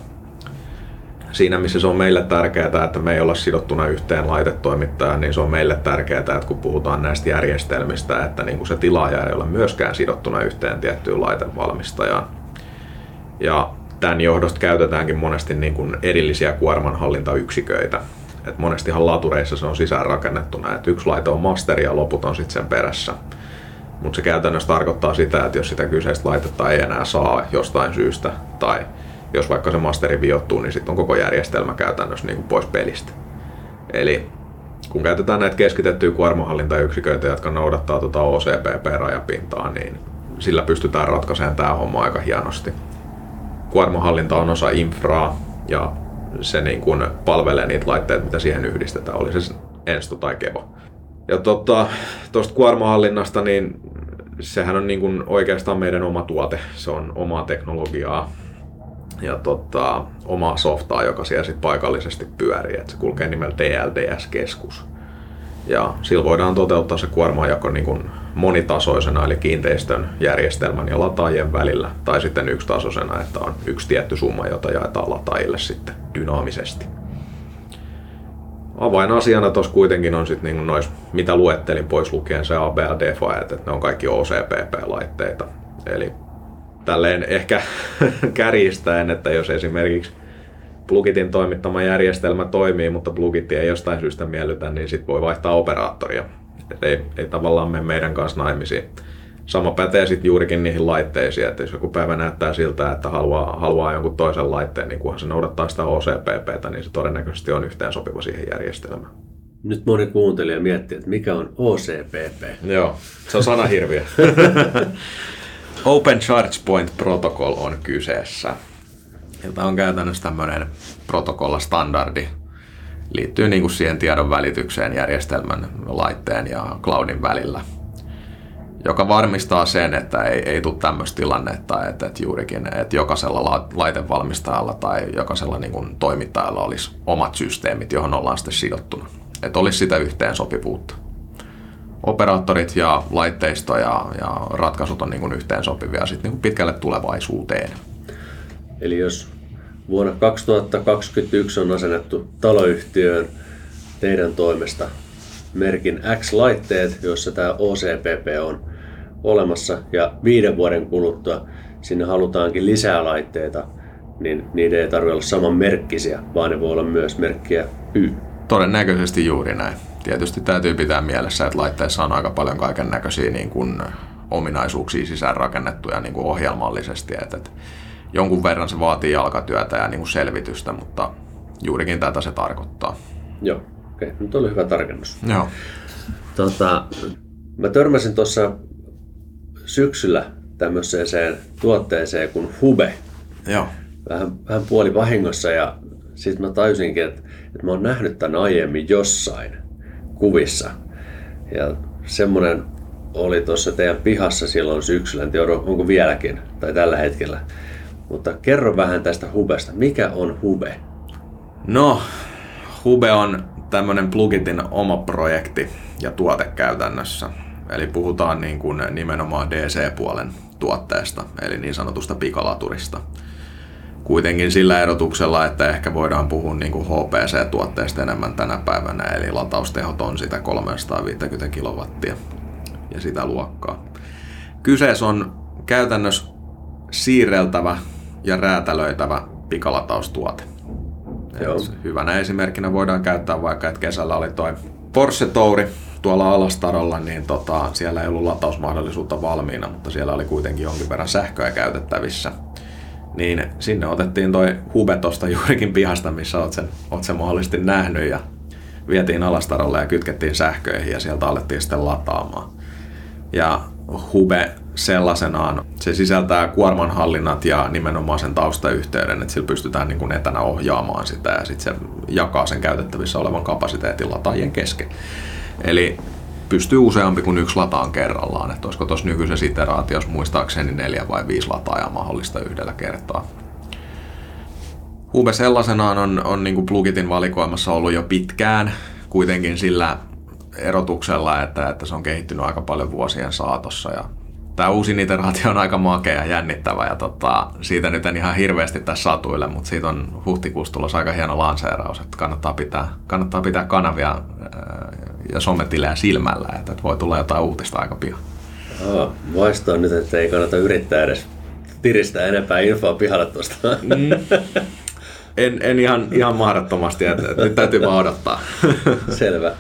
Siinä missä se on meille tärkeää, että me ei olla sidottuna yhteen laitetoimittajaan, niin se on meille tärkeää, että kun puhutaan näistä järjestelmistä, että niin kuin se tilaaja ei ole myöskään sidottuna yhteen tiettyyn laitevalmistajaan. Ja tämän johdosta käytetäänkin monesti niin kuin erillisiä kuormanhallintayksiköitä, et monestihan latureissa se on sisään rakennettuna, että yksi laite on masteri ja loput on sitten sen perässä. Mutta se käytännössä tarkoittaa sitä, että jos sitä kyseistä laitetta ei enää saa jostain syystä, tai jos vaikka se masteri viottuu, niin sitten on koko järjestelmä käytännössä niin pois pelistä. Eli kun käytetään näitä keskitettyjä kuormahallintayksiköitä, jotka noudattaa tuota OCPP-rajapintaa, niin sillä pystytään ratkaisemaan tämä homma aika hienosti. Kuormahallinta on osa infraa ja se niin kuin palvelee niitä laitteita, mitä siihen yhdistetään, oli se Ensto tai Kevo. Ja tuosta tota, kuormahallinnasta, niin sehän on niin kuin oikeastaan meidän oma tuote. Se on omaa teknologiaa ja tota, omaa softaa, joka siellä sit paikallisesti pyörii. Et se kulkee nimellä DLDS-keskus. Ja sillä voidaan toteuttaa se kuormajako niin kuin monitasoisena, eli kiinteistön, järjestelmän ja lataajien välillä, tai sitten yksitasoisena, että on yksi tietty summa, jota jaetaan lataajille sitten dynaamisesti. Avainasiana tuossa kuitenkin on sitten niin nois, mitä luettelin pois lukien se ABL Defa, että ne on kaikki OCPP-laitteita. Eli tälleen ehkä kärjistäen, että jos esimerkiksi Plugitin toimittama järjestelmä toimii, mutta Plugit ei jostain syystä miellytä, niin sitten voi vaihtaa operaattoria. Et ei, ei tavallaan mene meidän kanssa naimisiin. Sama pätee sitten juurikin niihin laitteisiin, että jos joku päivä näyttää siltä, että haluaa, haluaa jonkun toisen laitteen, niin kunhan se noudattaa sitä OCPPtä, niin se todennäköisesti on yhteen sopiva siihen järjestelmään. Nyt moni kuuntelija miettii, että mikä on OCPP. Joo, se on sanahirviö. Open Charge Point Protocol on kyseessä. Tämä on käytännössä tämmöinen protokolla-standardi, liittyy niin kuin siihen tiedon välitykseen järjestelmän, laitteen ja cloudin välillä, joka varmistaa sen, että ei, ei tule tämmöistä tilannetta, että, että juurikin että jokaisella laitevalmistajalla tai jokaisella niin kuin toimittajalla olisi omat systeemit, johon ollaan sitten sidottuna. Että olisi sitä yhteensopivuutta. Operaattorit ja laitteisto ja, ja ratkaisut on niin kuin yhteensopivia sitten niin kuin pitkälle tulevaisuuteen. Eli jos vuonna 2021 on asennettu taloyhtiöön teidän toimesta merkin X-laitteet, joissa tämä OCPP on olemassa ja viiden vuoden kuluttua sinne halutaankin lisää laitteita, niin niiden ei tarvitse olla saman merkkisiä, vaan ne voi olla myös merkkiä Y. Todennäköisesti juuri näin. Tietysti täytyy pitää mielessä, että laitteissa on aika paljon kaiken näköisiä niin kuin ominaisuuksia sisään rakennettuja niin kuin ohjelmallisesti. Että, että jonkun verran se vaatii jalkatyötä ja niin kuin selvitystä, mutta juurikin tätä se tarkoittaa. Joo, okei. Okay. Nyt oli hyvä tarkennus. Joo. Tota, mä törmäsin tuossa syksyllä tämmöiseen tuotteeseen kuin Hube. Joo. Vähän, vähän puoli vahingossa ja sitten mä tajusinkin, että, että mä oon nähnyt tämän aiemmin jossain kuvissa. Ja semmoinen oli tuossa teidän pihassa silloin syksyllä, en tiedä onko vieläkin tai tällä hetkellä. Mutta kerro vähän tästä Hubesta. Mikä on Hube? No, Hube on tämmöinen Plugitin oma projekti ja tuote käytännössä. Eli puhutaan niin kuin nimenomaan DC-puolen tuotteesta, eli niin sanotusta pikalaturista. Kuitenkin sillä erotuksella, että ehkä voidaan puhua niin kuin HPC-tuotteesta enemmän tänä päivänä, eli lataustehot on sitä 350 kilowattia ja sitä luokkaa. Kyseessä on käytännössä siirreltävä ja räätälöitävä pikalataustuote. Joo. Hyvänä esimerkkinä voidaan käyttää vaikka, että kesällä oli toi Porsche Touri tuolla alastarolla, niin tota, siellä ei ollut latausmahdollisuutta valmiina, mutta siellä oli kuitenkin jonkin verran sähköä käytettävissä. Niin sinne otettiin toi hube tosta juurikin pihasta, missä oot sen, oot sen mahdollisesti nähnyt ja vietiin alastarolle ja kytkettiin sähköihin ja sieltä alettiin sitten lataamaan. Ja hube sellaisenaan, se sisältää kuormanhallinnat ja nimenomaan sen taustayhteyden, että sillä pystytään niin kuin etänä ohjaamaan sitä ja sitten se jakaa sen käytettävissä olevan kapasiteetin lataajien kesken. Eli pystyy useampi kuin yksi lataan kerrallaan. Että olisiko tuossa nykyisessä iteraatiossa muistaakseni neljä vai viisi lataajaa mahdollista yhdellä kertaa. Hube sellaisenaan on, on niin plugitin valikoimassa ollut jo pitkään, kuitenkin sillä erotuksella, että, että se on kehittynyt aika paljon vuosien saatossa ja tämä uusi iteraatio on aika makea ja jännittävä ja tota, siitä nyt en ihan hirveästi tässä satuille, mutta siitä on huhtikuussa tulossa aika hieno lanseeraus, että kannattaa pitää, kannattaa pitää kanavia ja sometilejä silmällä, että voi tulla jotain uutista aika pian. Aa, nyt, että ei kannata yrittää edes tiristää enempää infoa pihalle tuosta. Mm. En, en ihan, ihan mahdottomasti, että, että nyt täytyy vaan odottaa. Selvä.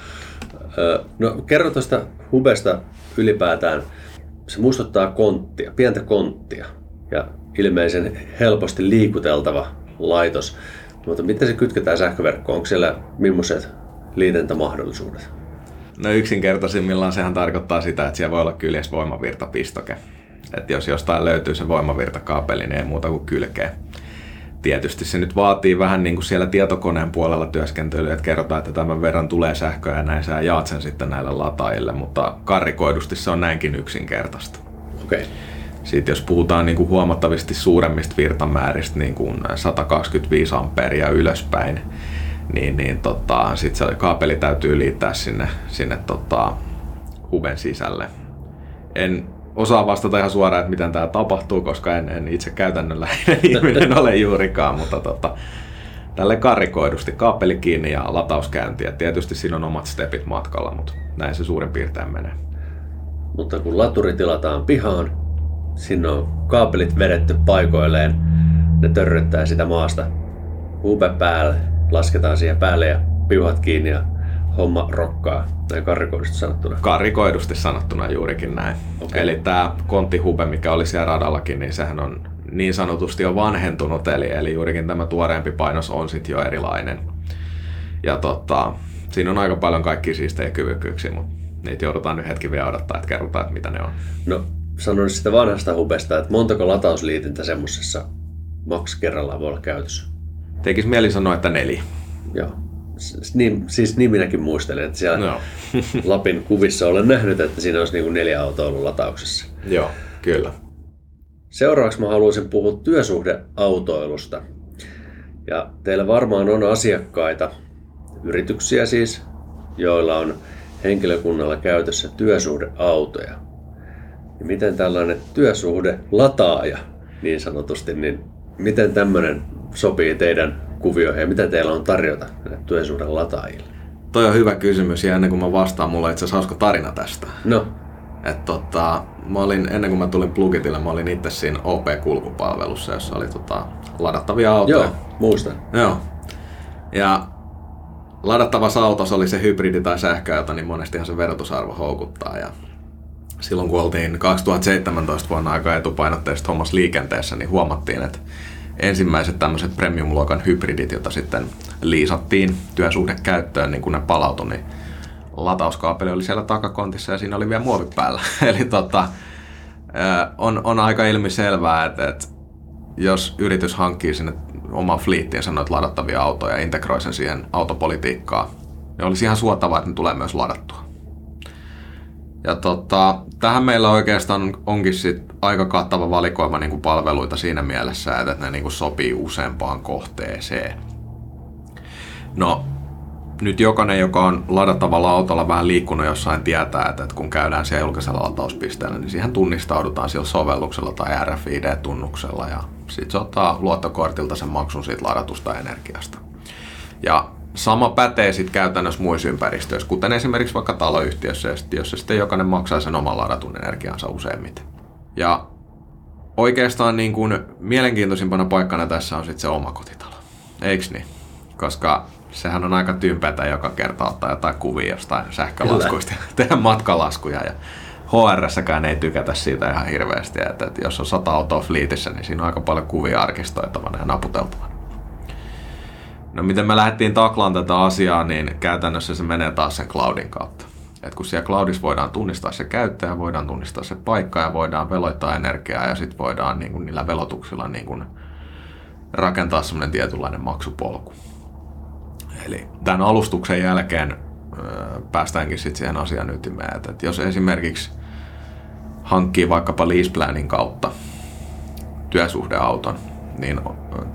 No kerro tuosta hubesta ylipäätään. Se muistuttaa konttia, pientä konttia ja ilmeisen helposti liikuteltava laitos. Mutta miten se kytketään sähköverkkoon? Onko siellä millaiset liitäntämahdollisuudet? No yksinkertaisimmillaan sehän tarkoittaa sitä, että siellä voi olla kyljessä voimavirtapistoke. Että jos jostain löytyy se voimavirtakaapeli, niin ei muuta kuin kylkeä. Tietysti se nyt vaatii vähän niin kuin siellä tietokoneen puolella työskentelyä, että kerrotaan, että tämän verran tulee sähköä ja näin sä jaat sen sitten näille lataajille, mutta karrikoidusti se on näinkin yksinkertaista. Okay. Sitten jos puhutaan niin kuin huomattavasti suuremmista virtamääristä, niin kuin 125 amperia ylöspäin, niin, niin tota, sit se kaapeli täytyy liittää sinne, sinne tota, huben sisälle. En osaa vastata ihan suoraan, että miten tämä tapahtuu, koska en, en itse käytännönläheinen ihminen ole juurikaan, mutta tota, tälle karikoidusti kaapeli kiinni ja latauskäynti. Ja tietysti siinä on omat stepit matkalla, mutta näin se suurin piirtein menee. Mutta kun laturi tilataan pihaan, sinne on kaapelit vedetty paikoilleen, ne törryttää sitä maasta. Hupe päälle, lasketaan siihen päälle ja piuhat kiinni ja homma rokkaa, näin karrikoidusti sanottuna. Karrikoidusti sanottuna juurikin näin. Okay. Eli tämä konttihube, mikä oli siellä radallakin, niin sehän on niin sanotusti jo vanhentunut, eli, eli juurikin tämä tuoreempi painos on sitten jo erilainen. Ja tota, siinä on aika paljon kaikki siistejä kyvykkyyksiä, mutta niitä joudutaan nyt hetki vielä odottaa, että kerrotaan, että mitä ne on. No, sanon sitä vanhasta hubesta, että montako latausliitintä semmoisessa maks kerrallaan voi olla käytössä? Tekis mieli sanoa, että neljä. Joo. Niin, siis niminäkin muistelen, että siellä no. Lapin kuvissa olen nähnyt, että siinä olisi niin kuin neljä autoa ollut latauksessa. Joo, kyllä. Seuraavaksi mä haluaisin puhua työsuhdeautoilusta. Ja teillä varmaan on asiakkaita, yrityksiä siis, joilla on henkilökunnalla käytössä työsuhdeautoja. Ja miten tällainen työsuhdelataaja niin sanotusti, niin miten tämmöinen sopii teidän kuvioihin ja mitä teillä on tarjota työsuhden lataajille? toi on hyvä kysymys ja ennen kuin mä vastaan, mulla on itse asiassa hauska tarina tästä. No, Et tota, mä olin, ennen kuin mä tulin Plugitille, mä olin itse siinä OP-kulkupalvelussa, jossa oli tota, ladattavia autoja. joo, muistan. Joo. Ja ladattavassa autossa oli se hybridi tai sähköauto, niin monestihan se verotusarvo houkuttaa. Ja silloin kun oltiin 2017 vuonna aika etupainotteisesti hommassa liikenteessä, niin huomattiin, että ensimmäiset tämmöiset premium-luokan hybridit, joita sitten liisattiin työsuhdekäyttöön, niin kun ne palautui, niin latauskaapeli oli siellä takakontissa ja siinä oli vielä muovi päällä. Eli tota, on, on aika ilmiselvää, että, että jos yritys hankkii sinne oman fliittiin sanoit ladattavia autoja ja integroi sen siihen autopolitiikkaan, niin olisi ihan suotavaa, että ne tulee myös ladattua. Ja tota, tähän meillä oikeastaan onkin sit aika kattava valikoima niin kuin palveluita siinä mielessä, että ne niin kuin sopii useampaan kohteeseen. No, nyt jokainen, joka on ladattavalla autolla vähän liikkunut jossain, tietää, että kun käydään siellä julkisella latauspisteellä, niin siihen tunnistaudutaan sillä sovelluksella tai RFID-tunnuksella ja sitten se ottaa luottokortilta sen maksun siitä ladatusta energiasta. Ja sama pätee sitten käytännössä muissa ympäristöissä, kuten esimerkiksi vaikka taloyhtiössä, jossa sitten jokainen maksaa sen oman ladatun energiansa useimmiten. Ja oikeastaan niin kuin mielenkiintoisimpana paikkana tässä on sitten se oma kotitalo. Eiks niin? Koska sehän on aika tympätä joka kerta ottaa jotain kuvia jostain sähkölaskuista ja tehdä matkalaskuja. Ja HRssäkään ei tykätä siitä ihan hirveästi, että, että jos on sata autoa fliitissä, niin siinä on aika paljon kuvia arkistoitavana ja naputeltavana. No miten me lähdettiin taklaan tätä asiaa, niin käytännössä se menee taas sen cloudin kautta. Et kun siellä cloudissa voidaan tunnistaa se käyttäjä, voidaan tunnistaa se paikka ja voidaan veloittaa energiaa ja sitten voidaan niin niillä velotuksilla niin rakentaa semmoinen tietynlainen maksupolku. Eli tämän alustuksen jälkeen päästäänkin sitten siihen asian ytimeen, että, että jos esimerkiksi hankkii vaikkapa leaseplanin kautta työsuhdeauton, niin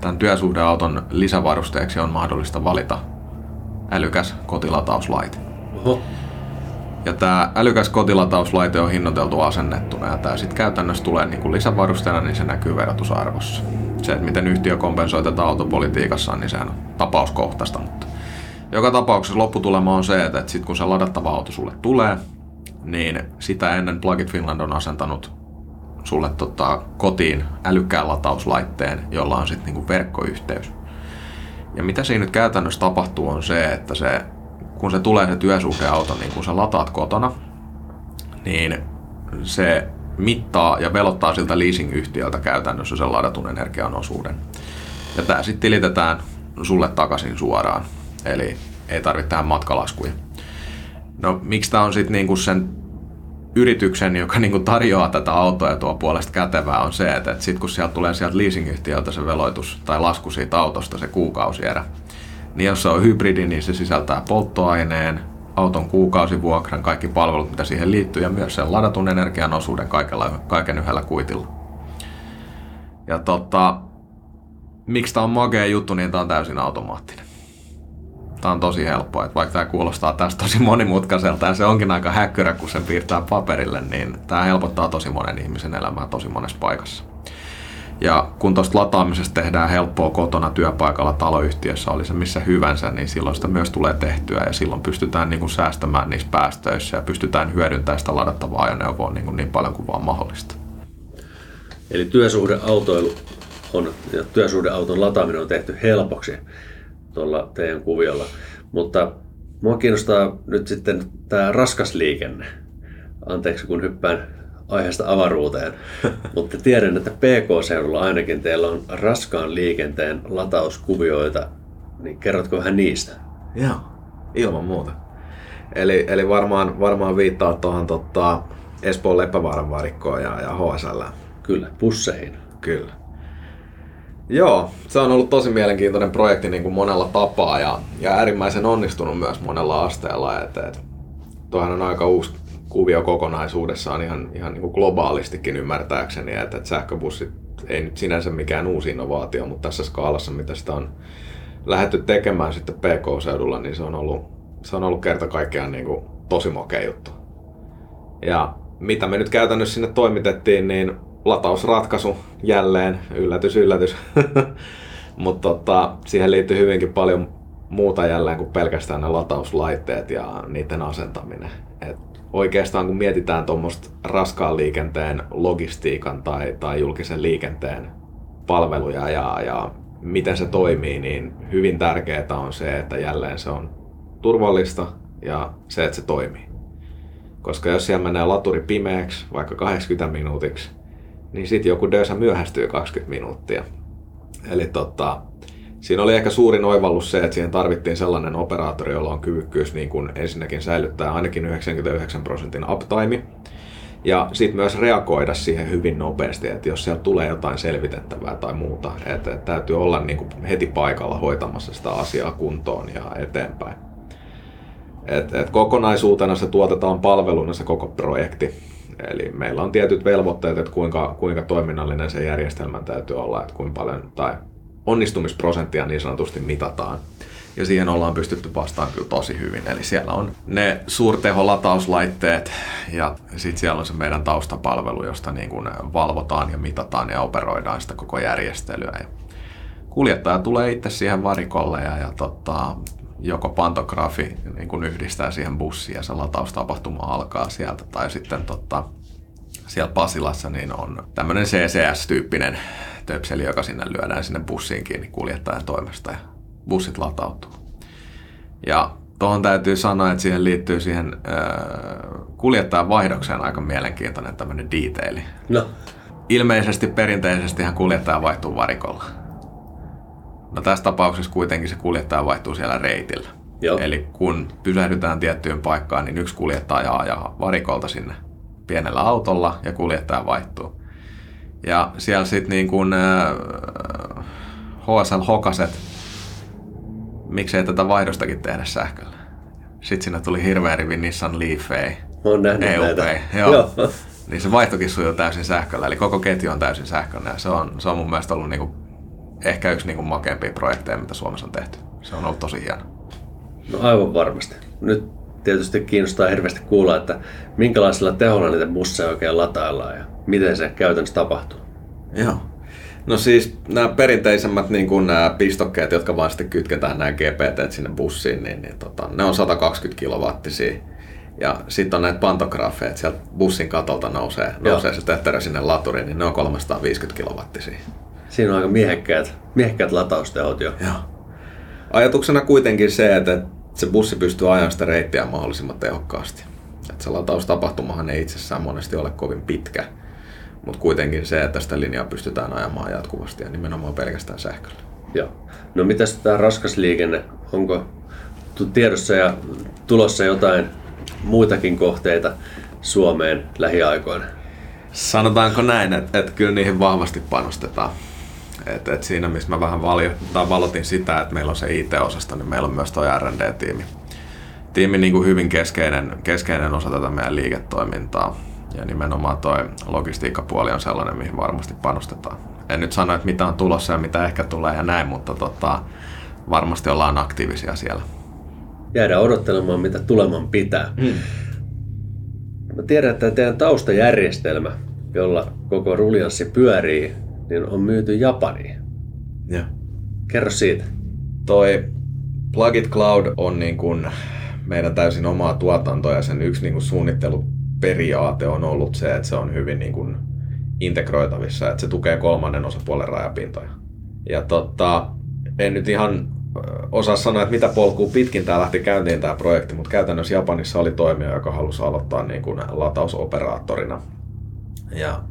tämän työsuhdeauton lisävarusteeksi on mahdollista valita älykäs kotilatauslaite. Oho, Ja tämä älykäs kotilatauslaite on hinnoiteltu asennettuna ja tämä sitten käytännössä tulee niin kuin lisävarusteena, niin se näkyy verotusarvossa. Se, että miten yhtiö kompensoi tätä autopolitiikassa, niin sehän on tapauskohtaista, mutta joka tapauksessa lopputulema on se, että sitten kun se ladattava auto sulle tulee, niin sitä ennen Plugit Finland on asentanut sulle tota, kotiin älykkään latauslaitteen, jolla on sitten niinku verkkoyhteys. Ja mitä siinä nyt käytännössä tapahtuu on se, että se, kun se tulee se työsuhdeauto, niin kun sä lataat kotona, niin se mittaa ja velottaa siltä leasing-yhtiöltä käytännössä sen ladatun energian osuuden. Ja tämä sitten tilitetään sulle takaisin suoraan, eli ei tarvitse tähän matkalaskuja. No miksi tämä on sitten niinku sen yrityksen, joka niinku tarjoaa tätä autoa ja tuo puolesta kätevää, on se, että, että sitten kun sieltä tulee sieltä leasingyhtiöltä se veloitus tai lasku siitä autosta, se kuukausierä, niin jos se on hybridi, niin se sisältää polttoaineen, auton kuukausivuokran, kaikki palvelut, mitä siihen liittyy, ja myös sen ladatun energian osuuden kaikella, kaiken yhdellä kuitilla. Ja tota, miksi tämä on magea juttu, niin tämä on täysin automaattinen. Tämä on tosi helppoa, että vaikka tämä kuulostaa tästä tosi monimutkaiselta ja se onkin aika häkkyrä, kun sen piirtää paperille, niin tämä helpottaa tosi monen ihmisen elämää tosi monessa paikassa. Ja kun tuosta lataamisesta tehdään helppoa kotona, työpaikalla, taloyhtiössä, oli se missä hyvänsä, niin silloin sitä myös tulee tehtyä ja silloin pystytään niin kuin säästämään niissä päästöissä ja pystytään hyödyntämään sitä ladattavaa ajoneuvoa niin, kuin niin paljon kuin vaan mahdollista. Eli työsuhdeautoilu on, ja työsuhdeauton lataaminen on tehty helpoksi tuolla teidän kuviolla. Mutta mua kiinnostaa nyt sitten tämä raskas liikenne. Anteeksi kun hyppään aiheesta avaruuteen, mutta tiedän, että PK-seudulla ainakin teillä on raskaan liikenteen latauskuvioita, niin kerrotko vähän niistä? Joo, ilman muuta. Eli, eli varmaan, varmaan viittaa tuohon tota, Espoon Leppävaaran varikkoon ja, ja HSL. Kyllä, busseihin. Kyllä. Joo, se on ollut tosi mielenkiintoinen projekti niin kuin monella tapaa ja, ja äärimmäisen onnistunut myös monella asteella. Et, et, tuohan on aika uusi kuvio kokonaisuudessaan ihan, ihan niin kuin globaalistikin ymmärtääkseni, että, että sähköbussit ei nyt sinänsä mikään uusi innovaatio, mutta tässä skaalassa, mitä sitä on lähdetty tekemään sitten PK-seudulla, niin se on ollut, se on ollut kerta kaikkiaan niin kuin tosi makea juttu. Ja mitä me nyt käytännössä sinne toimitettiin, niin latausratkaisu jälleen, yllätys, yllätys. Mutta tota, siihen liittyy hyvinkin paljon muuta jälleen kuin pelkästään ne latauslaitteet ja niiden asentaminen. Et oikeastaan kun mietitään tuommoista raskaan liikenteen logistiikan tai, tai julkisen liikenteen palveluja ja, ja miten se toimii, niin hyvin tärkeää on se, että jälleen se on turvallista ja se, että se toimii. Koska jos siellä menee laturi pimeäksi vaikka 80 minuutiksi, niin sitten joku dösä myöhästyy 20 minuuttia. Eli tota, siinä oli ehkä suurin oivallus se, että siihen tarvittiin sellainen operaattori, jolla on kyvykkyys niin kuin ensinnäkin säilyttää ainakin 99 prosentin uptime, ja sitten myös reagoida siihen hyvin nopeasti, että jos siellä tulee jotain selvitettävää tai muuta, että täytyy olla niin kuin heti paikalla hoitamassa sitä asiaa kuntoon ja eteenpäin. Et, et kokonaisuutena se tuotetaan palveluna se koko projekti. Eli meillä on tietyt velvoitteet, että kuinka, kuinka toiminnallinen se järjestelmän täytyy olla, että kuinka paljon tai onnistumisprosenttia niin sanotusti mitataan. Ja siihen ollaan pystytty vastaan kyllä tosi hyvin. Eli siellä on ne suurteholatauslaitteet ja sitten siellä on se meidän taustapalvelu, josta niin kuin valvotaan ja mitataan ja operoidaan sitä koko järjestelyä. Ja kuljettaja tulee itse siihen varikolle ja, ja tota, joko pantografi niin kuin yhdistää siihen bussiin ja se lataustapahtuma alkaa sieltä. Tai sitten tota, siellä Pasilassa niin on tämmöinen CCS-tyyppinen töpseli, joka sinne lyödään sinne bussiin kiinni kuljettajan toimesta ja bussit latautuu. Ja tuohon täytyy sanoa, että siihen liittyy siihen äh, kuljettajan vaihdokseen aika mielenkiintoinen tämmöinen detaili. No, Ilmeisesti perinteisesti hän kuljettaja vaihtuu varikolla. No tässä tapauksessa kuitenkin se kuljettaja vaihtuu siellä reitillä. Joo. Eli kun pysähdytään tiettyyn paikkaan, niin yksi kuljettaja ajaa varikolta sinne pienellä autolla ja kuljettaja vaihtuu. Ja siellä sitten niin kuin äh, HSL Hokaset, miksei tätä vaihdostakin tehdä sähköllä. Sitten sinne tuli hirveä rivi Nissan Leafei, oon nähnyt EUP, näitä. joo. Joo. Niin se vaihtokin sujuu täysin sähköllä, eli koko ketju on täysin sähköinen ja se on, se on mun mielestä ollut niinku, ehkä yksi niinku makeimpia projekteja, mitä Suomessa on tehty. Se on ollut tosi hieno. No aivan varmasti. Nyt tietysti kiinnostaa hirveästi kuulla, että minkälaisella teholla niitä busseja oikein lataillaan ja miten se käytännössä tapahtuu. Joo. No siis nämä perinteisemmät niin kuin nämä pistokkeet, jotka vaan sitten kytketään nämä GPT sinne bussiin, niin, niin tota, ne on 120 kilowattisia. Ja sitten on näitä pantografeja, että sieltä bussin katolta nousee, Joo. nousee se tötterö sinne laturiin, niin ne on 350 kilowattisia. Siinä on aika miehekkäät, miehekkäät lataustehot jo. Joo. Ajatuksena kuitenkin se, että se bussi pystyy ajamaan sitä reittiä mahdollisimman tehokkaasti. Että se lataustapahtumahan ei itsessään monesti ole kovin pitkä, mutta kuitenkin se, että sitä linjaa pystytään ajamaan jatkuvasti ja nimenomaan pelkästään sähköllä. Joo. No mitäs tämä raskas liikenne? Onko tiedossa ja tulossa jotain muitakin kohteita Suomeen lähiaikoina? Sanotaanko näin, että, että kyllä niihin vahvasti panostetaan. Et, et siinä, missä mä vähän valio, tai valotin sitä, että meillä on se IT-osasto, niin meillä on myös tuo R&D-tiimi. Tiimi niin kuin hyvin keskeinen, keskeinen osa tätä meidän liiketoimintaa. Ja nimenomaan tuo logistiikkapuoli on sellainen, mihin varmasti panostetaan. En nyt sano, että mitä on tulossa ja mitä ehkä tulee ja näin, mutta tota, varmasti ollaan aktiivisia siellä. Jäädään odottelemaan, mitä tuleman pitää. Hmm. Mä tiedän, että teidän taustajärjestelmä, jolla koko ruljanssi pyörii, niin on myyty Japaniin. Ja. Kerro siitä. Toi Plugit Cloud on niin kuin meidän täysin omaa tuotantoa ja sen yksi niin kuin suunnitteluperiaate on ollut se, että se on hyvin niin kuin integroitavissa, että se tukee kolmannen osapuolen rajapintoja. Ja tota, en nyt ihan osaa sanoa, että mitä polkuu pitkin tämä lähti käyntiin tämä projekti, mutta käytännössä Japanissa oli toimija, joka halusi aloittaa niin kuin latausoperaattorina. Ja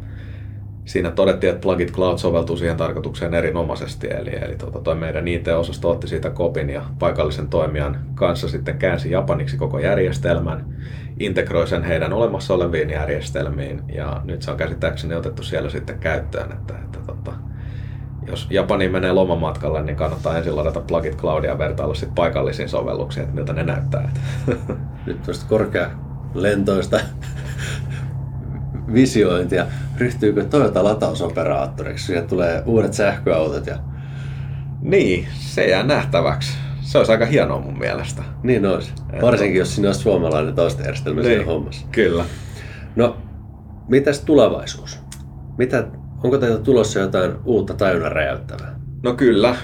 siinä todettiin, että Plugit Cloud soveltuu siihen tarkoitukseen erinomaisesti, eli, eli tota, toi meidän IT-osasto otti siitä kopin ja paikallisen toimijan kanssa sitten käänsi japaniksi koko järjestelmän, integroi sen heidän olemassa oleviin järjestelmiin, ja nyt se on käsittääkseni otettu siellä sitten käyttöön, että, että tota, jos Japaniin menee lomamatkalle, niin kannattaa ensin ladata Plugit Cloudia ja vertailla sitten paikallisiin sovelluksiin, että miltä ne näyttää. Nyt tuosta korkea lentoista visiointia. Ryhtyykö Toyota latausoperaattoriksi? Siihen tulee uudet sähköautot ja niin, se jää nähtäväksi. Se olisi aika hienoa mun mielestä. niin olisi. Varsinkin jos sinä olisi suomalainen taustajärjestelmä siinä Niin, hommassa. Kyllä. No, mitäs tulevaisuus? Mitä, onko teiltä tulossa jotain uutta tajunnan räjäyttävää? No kyllä,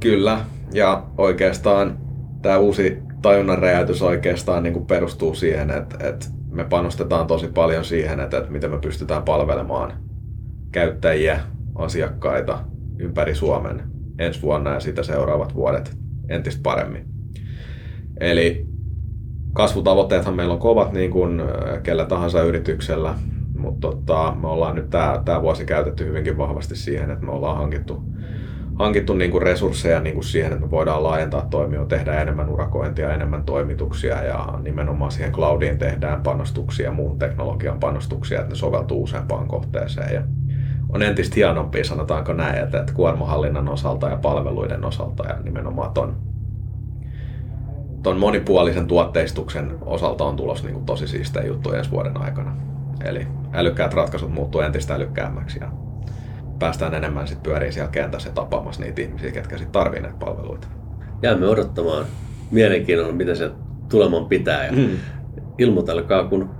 kyllä. Ja oikeastaan tämä uusi tajunnan räjäytys oikeastaan niin kuin perustuu siihen, että, että me panostetaan tosi paljon siihen, että, että miten me pystytään palvelemaan käyttäjiä, asiakkaita ympäri Suomen ensi vuonna ja sitä seuraavat vuodet entistä paremmin. Eli kasvutavoitteethan meillä on kovat niin kuin kellä tahansa yrityksellä, mutta tota, me ollaan nyt tämä vuosi käytetty hyvinkin vahvasti siihen, että me ollaan hankittu hankittu niin kuin resursseja niin kuin siihen, että me voidaan laajentaa toimia, tehdä enemmän urakointia, enemmän toimituksia ja nimenomaan siihen cloudiin tehdään panostuksia, muun teknologian panostuksia, että ne soveltuu useampaan kohteeseen. Ja on entistä hienompia, sanotaanko näin, että, että kuormahallinnan osalta ja palveluiden osalta ja nimenomaan ton, ton monipuolisen tuotteistuksen osalta on tulos niin kuin tosi siistejä juttu ensi vuoden aikana. Eli älykkäät ratkaisut muuttuu entistä älykkäämmäksi ja päästään enemmän sit pyöriin siellä kentässä ja tapaamassa niitä ihmisiä, ketkä sitten tarvii näitä palveluita. Jäämme odottamaan mielenkiinnolla, mitä se tuleman pitää. Ja mm. Ilmoitelkaa, kun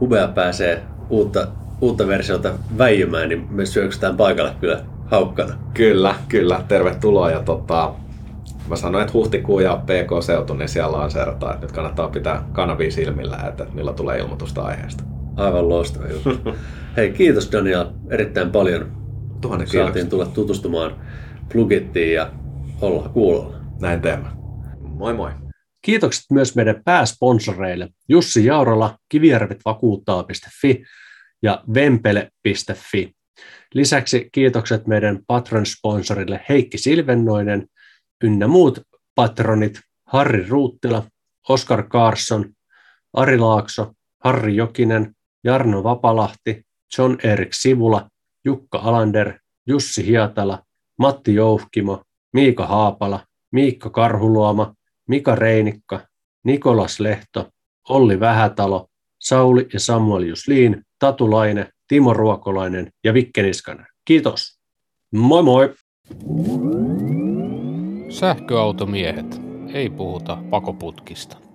Hubea pääsee uutta, uutta versiota väijymään, niin me syöksytään paikalle kyllä haukkana. Kyllä, kyllä. Tervetuloa. Ja tota, mä sanoin, että huhtikuu ja PK-seutu, niin siellä lanseerataan, että nyt kannattaa pitää kanavia silmillä, että milloin tulee ilmoitusta aiheesta. Aivan loistava juttu. Hei, kiitos Daniel erittäin paljon Tuhannen Saatiin tulla tutustumaan Plugittiin ja olla kuulolla. Näin teemme. Moi moi. Kiitokset myös meidän pääsponsoreille Jussi Jaurola, kivijärvetvakuuttaa.fi ja vempele.fi. Lisäksi kiitokset meidän patron-sponsorille Heikki Silvennoinen ynnä muut patronit Harri Ruuttila, Oskar Karsson, Ari Laakso, Harri Jokinen, Jarno Vapalahti, John Erik Sivula Jukka Alander, Jussi Hietala, Matti Jouhkimo, Miika Haapala, Miikka Karhuluoma, Mika Reinikka, Nikolas Lehto, Olli Vähätalo, Sauli ja Samuel Jusliin, Tatu Laine, Timo Ruokolainen ja Vikke Niskanen. Kiitos. Moi moi! Sähköautomiehet. Ei puhuta pakoputkista.